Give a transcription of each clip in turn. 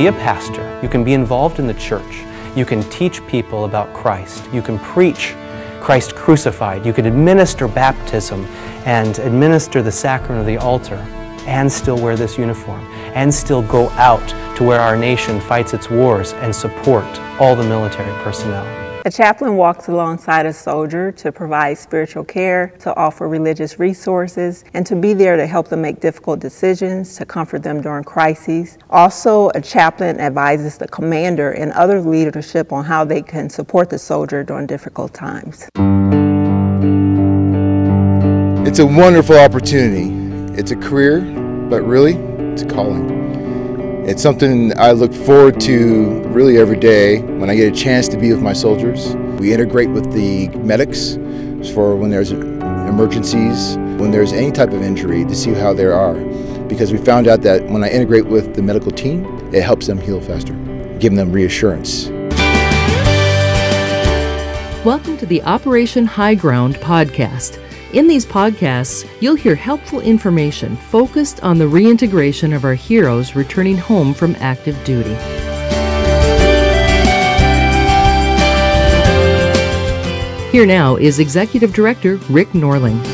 be a pastor, you can be involved in the church, you can teach people about Christ, you can preach Christ crucified, you can administer baptism and administer the sacrament of the altar and still wear this uniform and still go out to where our nation fights its wars and support all the military personnel. A chaplain walks alongside a soldier to provide spiritual care, to offer religious resources, and to be there to help them make difficult decisions, to comfort them during crises. Also, a chaplain advises the commander and other leadership on how they can support the soldier during difficult times. It's a wonderful opportunity. It's a career, but really, it's a calling. It's something I look forward to really every day when I get a chance to be with my soldiers. We integrate with the medics for when there's emergencies, when there's any type of injury, to see how they are. Because we found out that when I integrate with the medical team, it helps them heal faster, giving them reassurance. Welcome to the Operation High Ground podcast. In these podcasts, you'll hear helpful information focused on the reintegration of our heroes returning home from active duty. Here now is Executive Director Rick Norling.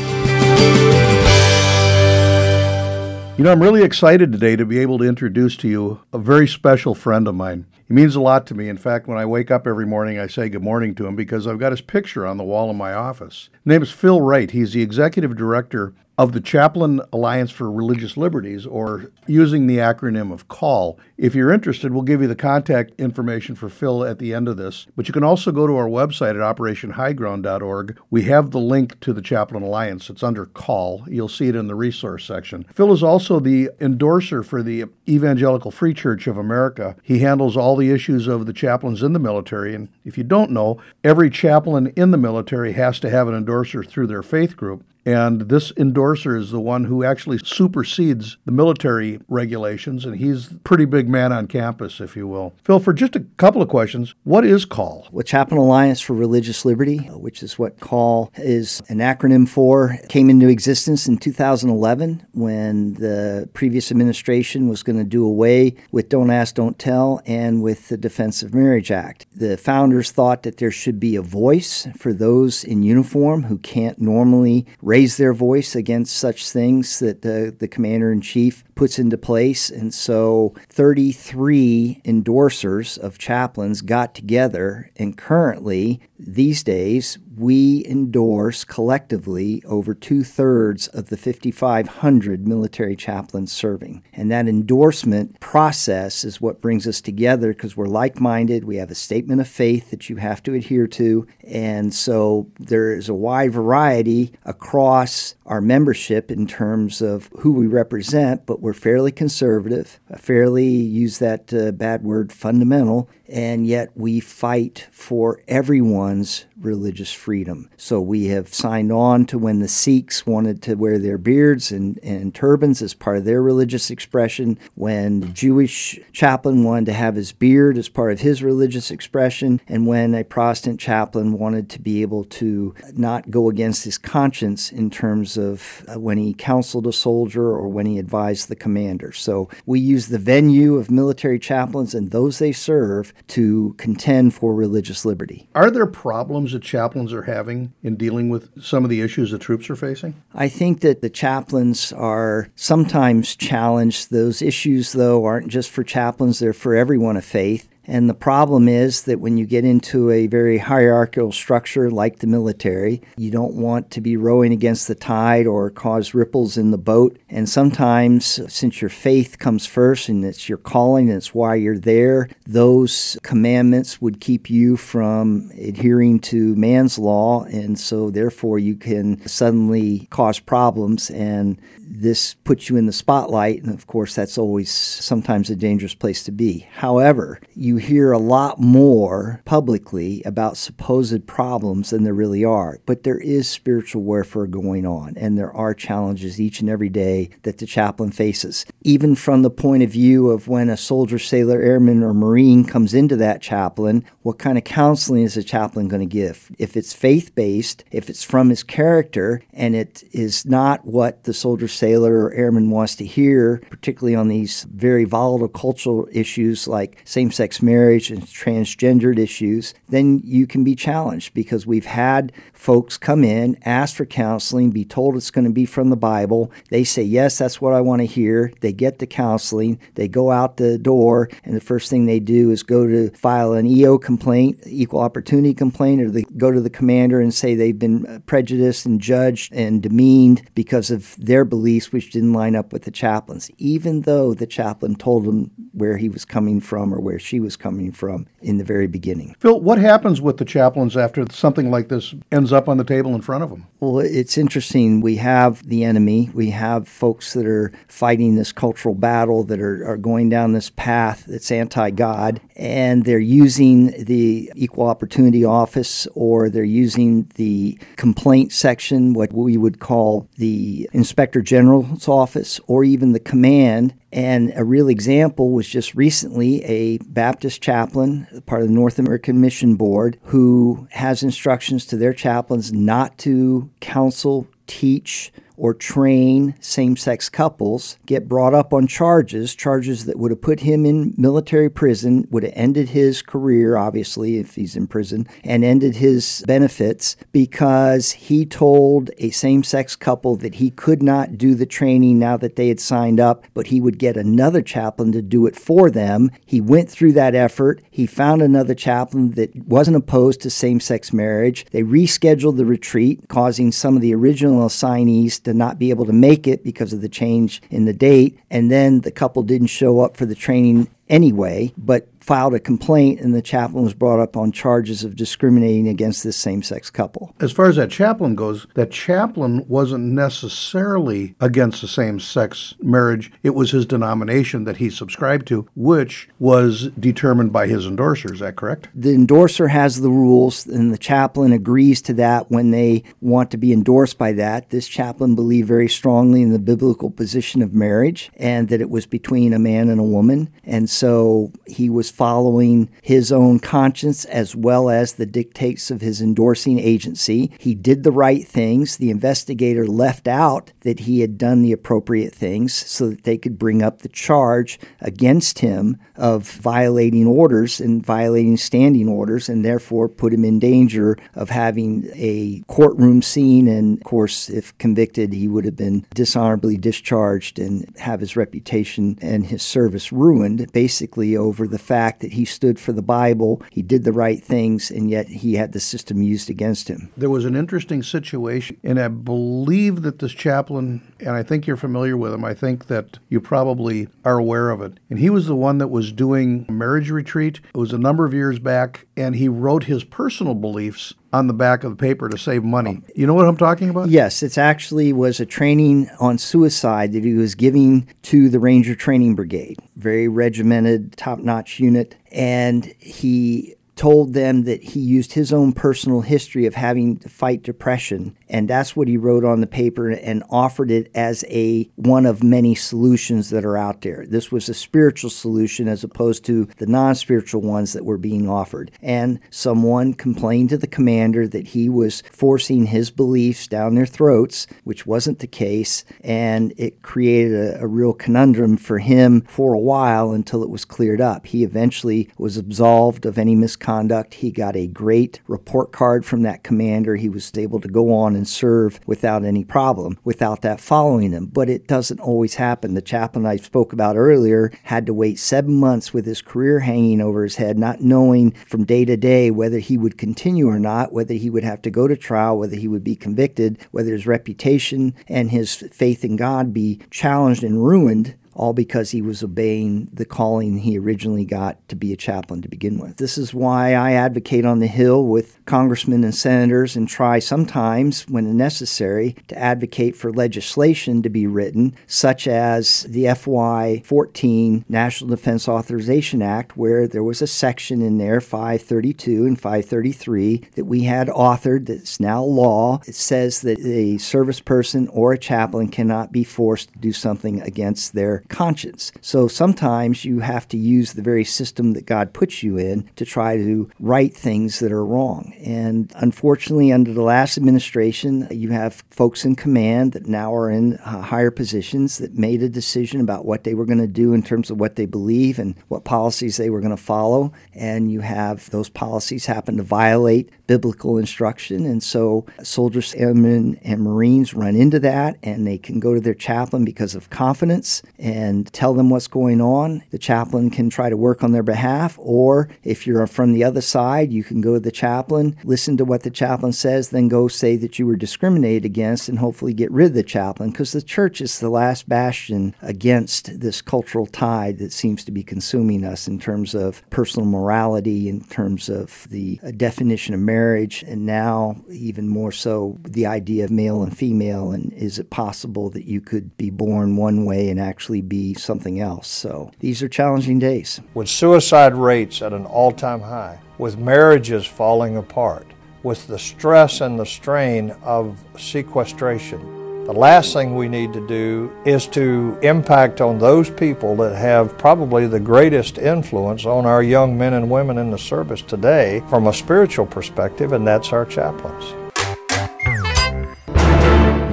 You know, I'm really excited today to be able to introduce to you a very special friend of mine. He means a lot to me. In fact, when I wake up every morning, I say good morning to him because I've got his picture on the wall in my office. His name is Phil Wright. He's the executive director of the Chaplain Alliance for Religious Liberties, or using the acronym of CALL. If you're interested, we'll give you the contact information for Phil at the end of this. But you can also go to our website at operationhighground.org. We have the link to the Chaplain Alliance. It's under CALL. You'll see it in the resource section. Phil is also the endorser for the Evangelical Free Church of America. He handles all the issues of the chaplains in the military. And if you don't know, every chaplain in the military has to have an endorser through their faith group. And this endorser is the one who actually supersedes the military regulations, and he's a pretty big man on campus, if you will. Phil, for just a couple of questions, what is CALL? Well, Chaplain Alliance for Religious Liberty, which is what CALL is an acronym for, came into existence in 2011 when the previous administration was going to do away with Don't Ask, Don't Tell and with the Defense of Marriage Act. The founders thought that there should be a voice for those in uniform who can't normally raise raise their voice against such things that the, the commander in chief puts into place. And so 33 endorsers of chaplains got together, and currently, these days, we endorse collectively over two thirds of the 5,500 military chaplains serving. And that endorsement process is what brings us together because we're like minded. We have a statement of faith that you have to adhere to. And so there is a wide variety across our membership in terms of who we represent, but we're fairly conservative, fairly, use that uh, bad word, fundamental, and yet we fight for everyone's religious freedom. So we have signed on to when the Sikhs wanted to wear their beards and, and turbans as part of their religious expression, when the Jewish chaplain wanted to have his beard as part of his religious expression, and when a Protestant chaplain wanted to be able to not go against his conscience in terms of uh, when he counseled a soldier or when he advised the commander. So we use the venue of military chaplains and those they serve to contend for religious liberty. Are there problems that chaplains are having in dealing with some of the issues the troops are facing? I think that the chaplains are sometimes challenged. Those issues, though, aren't just for chaplains, they're for everyone of faith. And the problem is that when you get into a very hierarchical structure like the military, you don't want to be rowing against the tide or cause ripples in the boat. And sometimes, since your faith comes first and it's your calling and it's why you're there, those commandments would keep you from adhering to man's law. And so, therefore, you can suddenly cause problems. And this puts you in the spotlight. And of course, that's always sometimes a dangerous place to be. However, you hear a lot more publicly about supposed problems than there really are. But there is spiritual warfare going on, and there are challenges each and every day that the chaplain faces. even from the point of view of when a soldier, sailor, airman, or Marine comes into that chaplain, what kind of counseling is a chaplain going to give? If it's faith based, if it's from his character, and it is not what the soldier, sailor, or airman wants to hear, particularly on these very volatile cultural issues like same sex marriage and transgendered issues, then you can be challenged because we've had folks come in, ask for counseling, be told it's going to be from the Bible. They say, Yes, that's what I want to hear. They get the counseling, they go out the door, and the first thing they do is go to file an EO complaint, equal opportunity complaint, or they go to the commander and say they've been uh, prejudiced and judged and demeaned because of their beliefs, which didn't line up with the chaplain's, even though the chaplain told them where he was coming from or where she was coming from in the very beginning. Phil, what happens with the chaplains after something like this ends up on the table in front of them? Well, it's interesting. We have the enemy, we have folks that are fighting this cultural battle, that are, are going down this path that's anti God, and they're using the Equal Opportunity Office or they're using the complaint section, what we would call the Inspector General's office, or even the command. And a real example was just recently a Baptist chaplain, part of the North American Mission Board, who has instructions to their chaplains not to counsel, teach, or train same sex couples get brought up on charges, charges that would have put him in military prison, would have ended his career, obviously, if he's in prison, and ended his benefits because he told a same sex couple that he could not do the training now that they had signed up, but he would get another chaplain to do it for them. He went through that effort. He found another chaplain that wasn't opposed to same sex marriage. They rescheduled the retreat, causing some of the original assignees to not be able to make it because of the change in the date. And then the couple didn't show up for the training anyway, but filed a complaint, and the chaplain was brought up on charges of discriminating against this same sex couple. As far as that chaplain goes, that chaplain wasn't necessarily against the same sex marriage. It was his denomination that he subscribed to, which was determined by his endorser. Is that correct? The endorser has the rules, and the chaplain agrees to that when they want to be endorsed by that. This chaplain believed very strongly in the biblical position of marriage and that it was between a man and a woman. And so he was following his own conscience as well as the dictates of his endorsing agency. He did the right things. The investigator left out that he had done the appropriate things so that they could bring up the charge against him of violating orders and violating standing orders and therefore put him in danger of having a courtroom scene. And of course, if convicted, he would have been dishonorably discharged and have his reputation and his service ruined basically over the fact fact that he stood for the Bible, he did the right things, and yet he had the system used against him. There was an interesting situation, and I believe that this chaplain, and I think you're familiar with him, I think that you probably are aware of it. And he was the one that was doing a marriage retreat. It was a number of years back, and he wrote his personal beliefs on the back of the paper to save money. You know what I'm talking about? Yes, it actually was a training on suicide that he was giving to the Ranger Training Brigade. Very regimented, top-notch unit, and he told them that he used his own personal history of having to fight depression and that's what he wrote on the paper and offered it as a one of many solutions that are out there this was a spiritual solution as opposed to the non-spiritual ones that were being offered and someone complained to the commander that he was forcing his beliefs down their throats which wasn't the case and it created a, a real conundrum for him for a while until it was cleared up he eventually was absolved of any misconduct. He got a great report card from that commander. He was able to go on and serve without any problem, without that following them. But it doesn't always happen. The chaplain I spoke about earlier had to wait seven months with his career hanging over his head, not knowing from day to day whether he would continue or not, whether he would have to go to trial, whether he would be convicted, whether his reputation and his faith in God be challenged and ruined all because he was obeying the calling he originally got to be a chaplain to begin with. This is why I advocate on the Hill with congressmen and senators and try sometimes, when necessary, to advocate for legislation to be written, such as the FY 14 National Defense Authorization Act, where there was a section in there, 532 and 533, that we had authored that's now law. It says that a service person or a chaplain cannot be forced to do something against their conscience. So sometimes you have to use the very system that God puts you in to try to right things that are wrong. And unfortunately, under the last administration, you have folks in command that now are in uh, higher positions that made a decision about what they were going to do in terms of what they believe and what policies they were going to follow. And you have those policies happen to violate biblical instruction. And so soldiers, airmen, and Marines run into that and they can go to their chaplain because of confidence and tell them what's going on. The chaplain can try to work on their behalf, or if you're from the other side, you can go to the chaplain, listen to what the chaplain says, then go say that you were discriminated against and hopefully get rid of the chaplain because the church is the last bastion against this cultural tide that seems to be consuming us in terms of personal morality, in terms of the uh, definition of marriage, and now even more so the idea of male and female. And is it possible that you could be born one way and actually be something else? So these are challenging days. With suicide rates at an all time high, with marriages falling apart, with the stress and the strain of sequestration. The last thing we need to do is to impact on those people that have probably the greatest influence on our young men and women in the service today from a spiritual perspective, and that's our chaplains.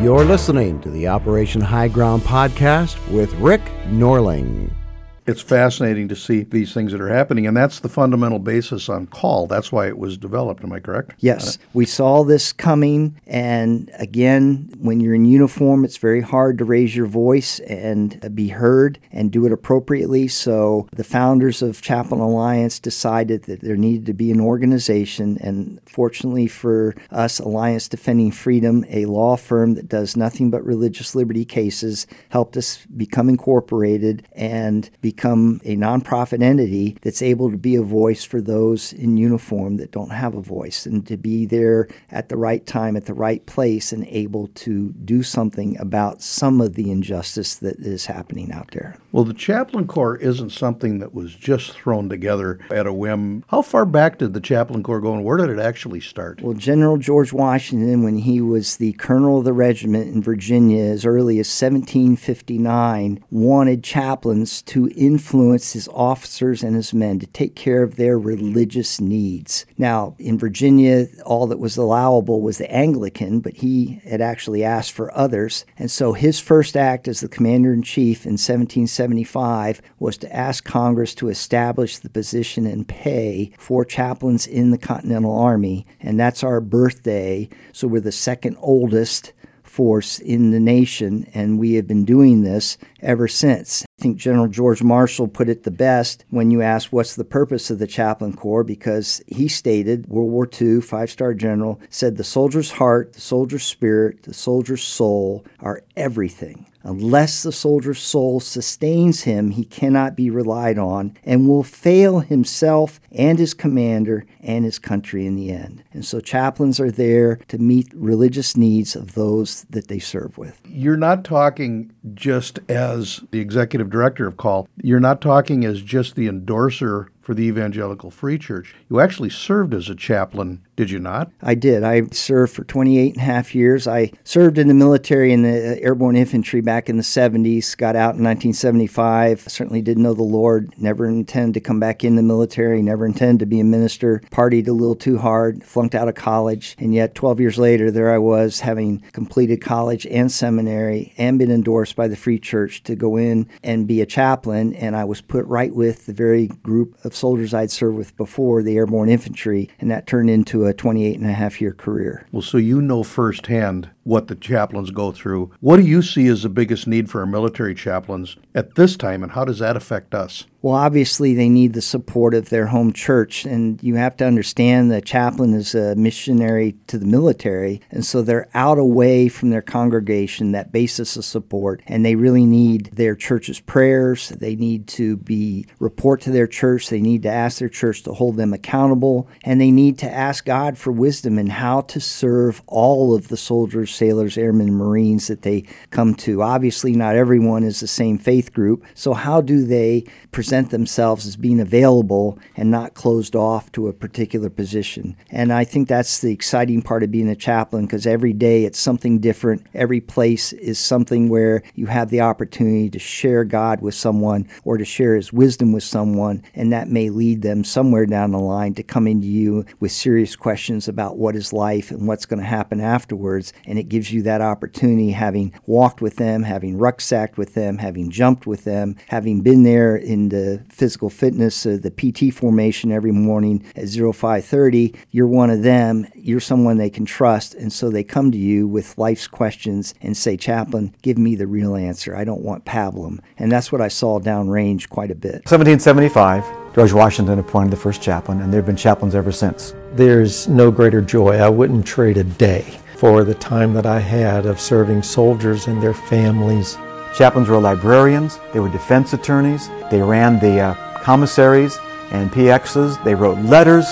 You're listening to the Operation High Ground podcast with Rick Norling it's fascinating to see these things that are happening, and that's the fundamental basis on call. That's why it was developed. Am I correct? Yes, we saw this coming, and again, when you're in uniform, it's very hard to raise your voice and be heard and do it appropriately. So the founders of Chaplain Alliance decided that there needed to be an organization, and fortunately for us, Alliance Defending Freedom, a law firm that does nothing but religious liberty cases, helped us become incorporated and be become a nonprofit entity that's able to be a voice for those in uniform that don't have a voice and to be there at the right time, at the right place, and able to do something about some of the injustice that is happening out there. Well, the Chaplain Corps isn't something that was just thrown together at a whim. How far back did the Chaplain Corps go and where did it actually start? Well, General George Washington, when he was the colonel of the regiment in Virginia as early as 1759, wanted chaplains to influence his officers and his men to take care of their religious needs. Now, in Virginia, all that was allowable was the Anglican, but he had actually asked for others. And so his first act as the commander in chief in 1775 was to ask Congress to establish the position and pay for chaplains in the Continental Army. And that's our birthday. So we're the second oldest force in the nation, and we have been doing this ever since. Think General George Marshall put it the best when you asked what's the purpose of the Chaplain Corps, because he stated, World War II, five star general, said the soldier's heart, the soldier's spirit, the soldier's soul are everything. Unless the soldier's soul sustains him, he cannot be relied on and will fail himself and his commander and his country in the end. And so chaplains are there to meet religious needs of those that they serve with. You're not talking just as the executive director of Call, you're not talking as just the endorser for the Evangelical Free Church. You actually served as a chaplain, did you not? I did. I served for 28 and a half years. I served in the military in the uh, airborne infantry back in the 70s, got out in 1975. Certainly didn't know the Lord, never intended to come back in the military, never intended to be a minister, partied a little too hard, flunked out of college, and yet 12 years later, there I was having completed college and seminary and been endorsed by the Free Church to go in and be a chaplain, and I was put right with the very group of soldiers I'd served with before, the airborne infantry, and that turned into a 28 and a half year career. Well, so you know firsthand what the chaplains go through. What do you see as the biggest need for our military chaplains at this time, and how does that affect us? Well, obviously, they need the support of their home church, and you have to understand the chaplain is a missionary to the military, and so they're out away from their congregation, that basis of support, and they really need their church's prayers. They need to be report to their church. They need to ask their church to hold them accountable, and they need to ask God for wisdom in how to serve all of the soldiers sailors, airmen, Marines that they come to. Obviously, not everyone is the same faith group. So, how do they present themselves as being available and not closed off to a particular position? And I think that's the exciting part of being a chaplain because every day it's something different. Every place is something where you have the opportunity to share God with someone or to share His wisdom with someone, and that may lead them somewhere down the line to coming to you with serious questions about what is life and what's going to happen afterwards. And it gives you that opportunity, having walked with them, having rucksacked with them, having jumped with them, having been there in the physical fitness, uh, the PT formation every morning at 0530. You're one of them. You're someone they can trust, and so they come to you with life's questions and say, "Chaplain, give me the real answer. I don't want pablum." And that's what I saw downrange quite a bit. 1775. George Washington appointed the first chaplain, and there have been chaplains ever since. There's no greater joy. I wouldn't trade a day for the time that I had of serving soldiers and their families. Chaplains were librarians, they were defense attorneys, they ran the uh, commissaries and PXs, they wrote letters,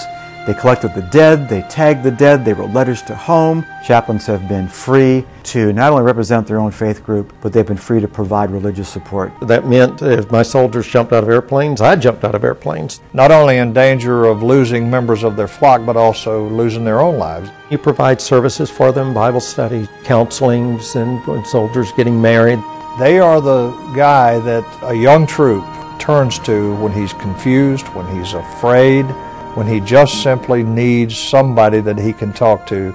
they collected the dead, they tagged the dead, they wrote letters to home. Chaplains have been free to not only represent their own faith group, but they've been free to provide religious support. That meant if my soldiers jumped out of airplanes, I jumped out of airplanes. Not only in danger of losing members of their flock, but also losing their own lives. You provide services for them, Bible study, counselings, and soldiers getting married. They are the guy that a young troop turns to when he's confused, when he's afraid, when he just simply needs somebody that he can talk to.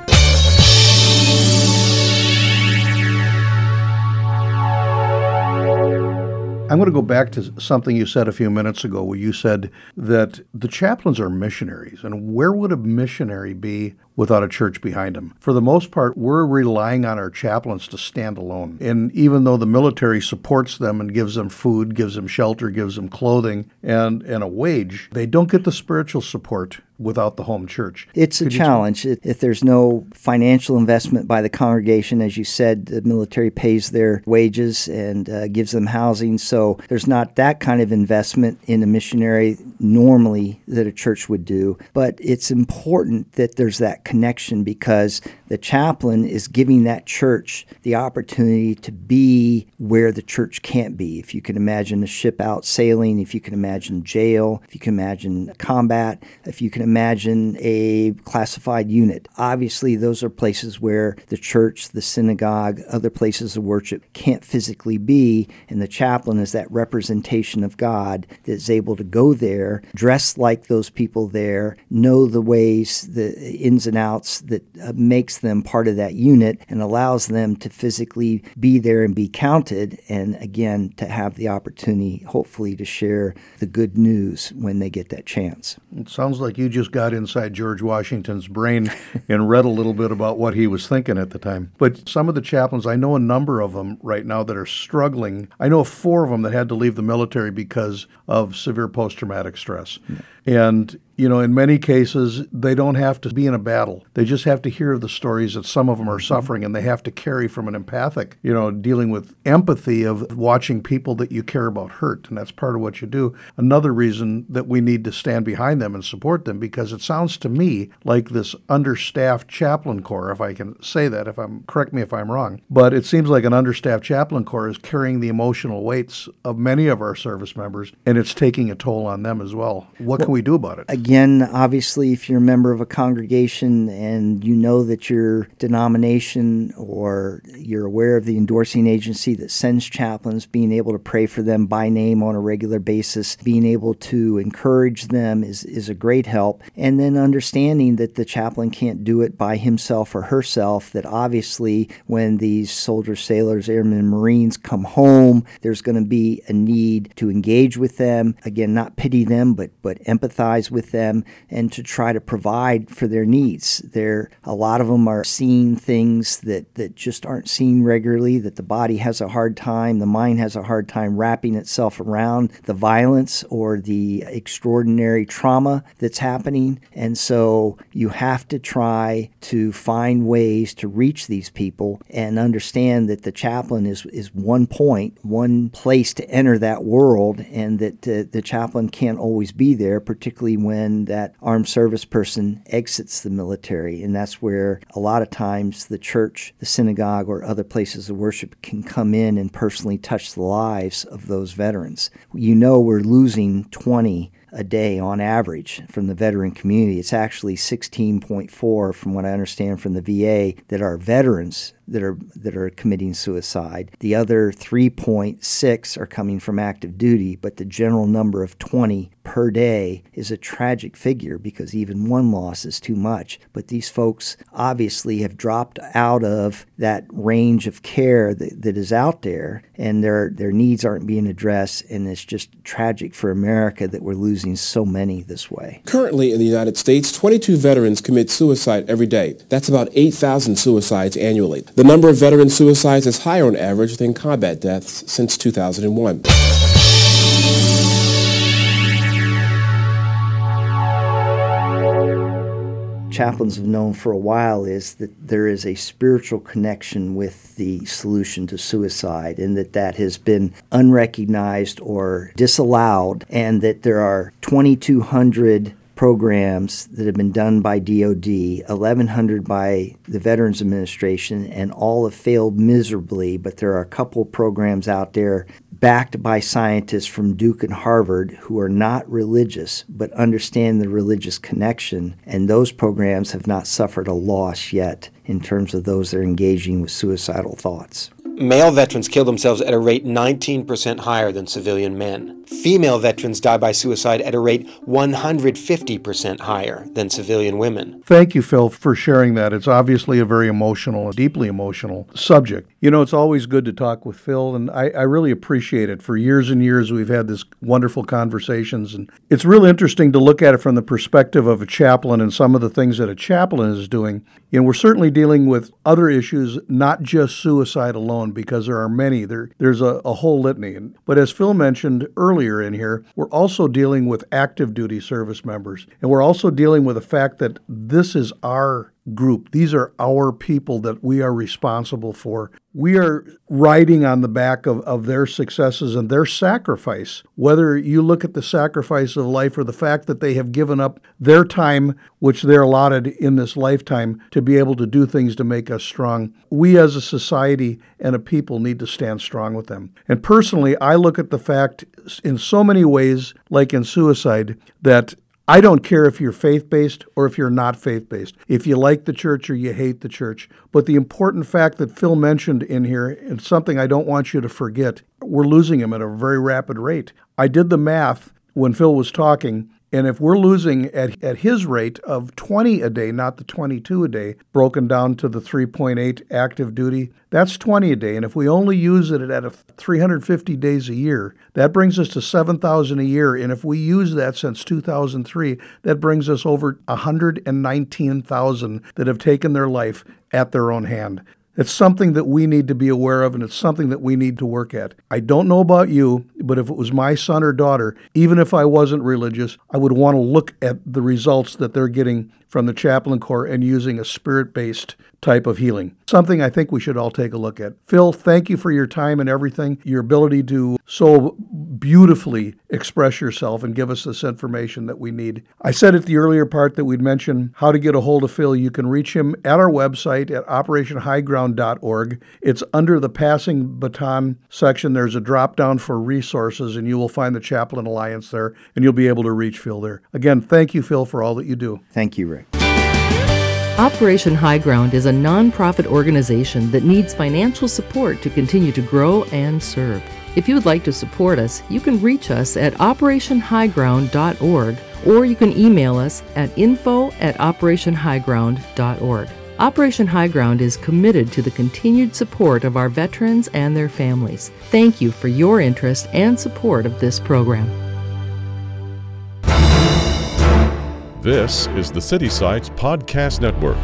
I'm going to go back to something you said a few minutes ago where you said that the chaplains are missionaries. And where would a missionary be without a church behind them? For the most part, we're relying on our chaplains to stand alone. And even though the military supports them and gives them food, gives them shelter, gives them clothing and, and a wage, they don't get the spiritual support without the home church. It's Could a challenge. If there's no financial investment by the congregation, as you said, the military pays their wages and uh, gives them housing. So there's not that kind of investment in a missionary normally that a church would do. But it's important that there's that connection because the chaplain is giving that church the opportunity to be where the church can't be. If you can imagine a ship out sailing, if you can imagine jail, if you can imagine combat, if you can imagine a classified unit. Obviously, those are places where the church, the synagogue, other places of worship can't physically be, and the chaplain is that representation of God that is able to go there, dress like those people there, know the ways, the ins and outs that uh, makes them part of that unit and allows them to physically be there and be counted. And again, to have the opportunity, hopefully, to share the good news when they get that chance. It sounds like you just got inside George Washington's brain and read a little bit about what he was thinking at the time. But some of the chaplains, I know a number of them right now that are struggling. I know four of them that had to leave the military because of severe post traumatic stress. Yeah. And you know, in many cases, they don't have to be in a battle. They just have to hear the stories that some of them are mm-hmm. suffering, and they have to carry from an empathic, you know, dealing with empathy of watching people that you care about hurt. And that's part of what you do. Another reason that we need to stand behind them and support them, because it sounds to me like this understaffed chaplain corps, if I can say that, if I'm correct me if I'm wrong, but it seems like an understaffed chaplain corps is carrying the emotional weights of many of our service members, and it's taking a toll on them as well. What can we do about it? Again, obviously, if you're a member of a congregation and you know that your denomination or you're aware of the endorsing agency that sends chaplains, being able to pray for them by name on a regular basis, being able to encourage them is, is a great help. And then understanding that the chaplain can't do it by himself or herself, that obviously when these soldiers, sailors, airmen, Marines come home, there's going to be a need to engage with them. Again, not pity them, but, but empathize with them and to try to provide for their needs. There, a lot of them are seeing things that, that just aren't seen regularly, that the body has a hard time, the mind has a hard time wrapping itself around the violence or the extraordinary trauma that's happening. And so you have to try to find ways to reach these people and understand that the chaplain is, is one point, one place to enter that world, and that uh, the chaplain can't always be there, particularly when that armed service person exits the military. And that's where a lot of times the church, the synagogue, or other places of worship can come in and personally touch the lives of those veterans. You know, we're losing 20 a day on average from the veteran community. It's actually 16.4 from what I understand from the VA that are veterans that are that are committing suicide. The other 3.6 are coming from active duty, but the general number of 20 per day is a tragic figure because even one loss is too much. But these folks obviously have dropped out of that range of care that, that is out there, and their their needs aren't being addressed, and it's just tragic for America that we're losing so many this way. Currently in the United States, 22 veterans commit suicide every day. That's about 8,000 suicides annually. The number of veteran suicides is higher on average than combat deaths since 2001. chaplains have known for a while is that there is a spiritual connection with the solution to suicide and that that has been unrecognized or disallowed and that there are 2200 programs that have been done by DoD, 1,100 by the Veterans Administration, and all have failed miserably. But there are a couple programs out there backed by scientists from Duke and Harvard who are not religious but understand the religious connection, and those programs have not suffered a loss yet in terms of those that are engaging with suicidal thoughts. Male veterans kill themselves at a rate 19% higher than civilian men. Female veterans die by suicide at a rate 150% higher than civilian women. Thank you, Phil, for sharing that. It's obviously a very emotional, deeply emotional subject. You know, it's always good to talk with Phil, and I, I really appreciate it. For years and years, we've had this wonderful conversations, and it's really interesting to look at it from the perspective of a chaplain and some of the things that a chaplain is doing. And we're certainly dealing with other issues, not just suicide alone, because there are many. There, there's a, a whole litany. But as Phil mentioned earlier in here, we're also dealing with active duty service members, and we're also dealing with the fact that this is our group. These are our people that we are responsible for. We are riding on the back of, of their successes and their sacrifice. Whether you look at the sacrifice of life or the fact that they have given up their time, which they're allotted in this lifetime, to be able to do things to make us strong, we as a society and a people need to stand strong with them. And personally, I look at the fact in so many ways, like in suicide, that I don't care if you're faith based or if you're not faith based, if you like the church or you hate the church. But the important fact that Phil mentioned in here, and something I don't want you to forget, we're losing him at a very rapid rate. I did the math when Phil was talking. And if we're losing at, at his rate of 20 a day, not the 22 a day, broken down to the 3.8 active duty, that's 20 a day. And if we only use it at a 350 days a year, that brings us to 7,000 a year. And if we use that since 2003, that brings us over 119,000 that have taken their life at their own hand. It's something that we need to be aware of and it's something that we need to work at. I don't know about you, but if it was my son or daughter, even if I wasn't religious, I would want to look at the results that they're getting from the chaplain corps and using a spirit based type of healing. Something I think we should all take a look at. Phil, thank you for your time and everything, your ability to so beautifully express yourself and give us this information that we need. I said at the earlier part that we'd mention how to get a hold of Phil. You can reach him at our website at operationhighground.org. It's under the passing baton section. There's a drop down for resources, and you will find the Chaplain Alliance there, and you'll be able to reach Phil there. Again, thank you, Phil, for all that you do. Thank you, Rick. Operation High Ground is a nonprofit organization that needs financial support to continue to grow and serve. If you would like to support us, you can reach us at operationhighground.org or you can email us at info at operationhighground.org. Operation High Ground is committed to the continued support of our veterans and their families. Thank you for your interest and support of this program. This is the City Sites Podcast Network.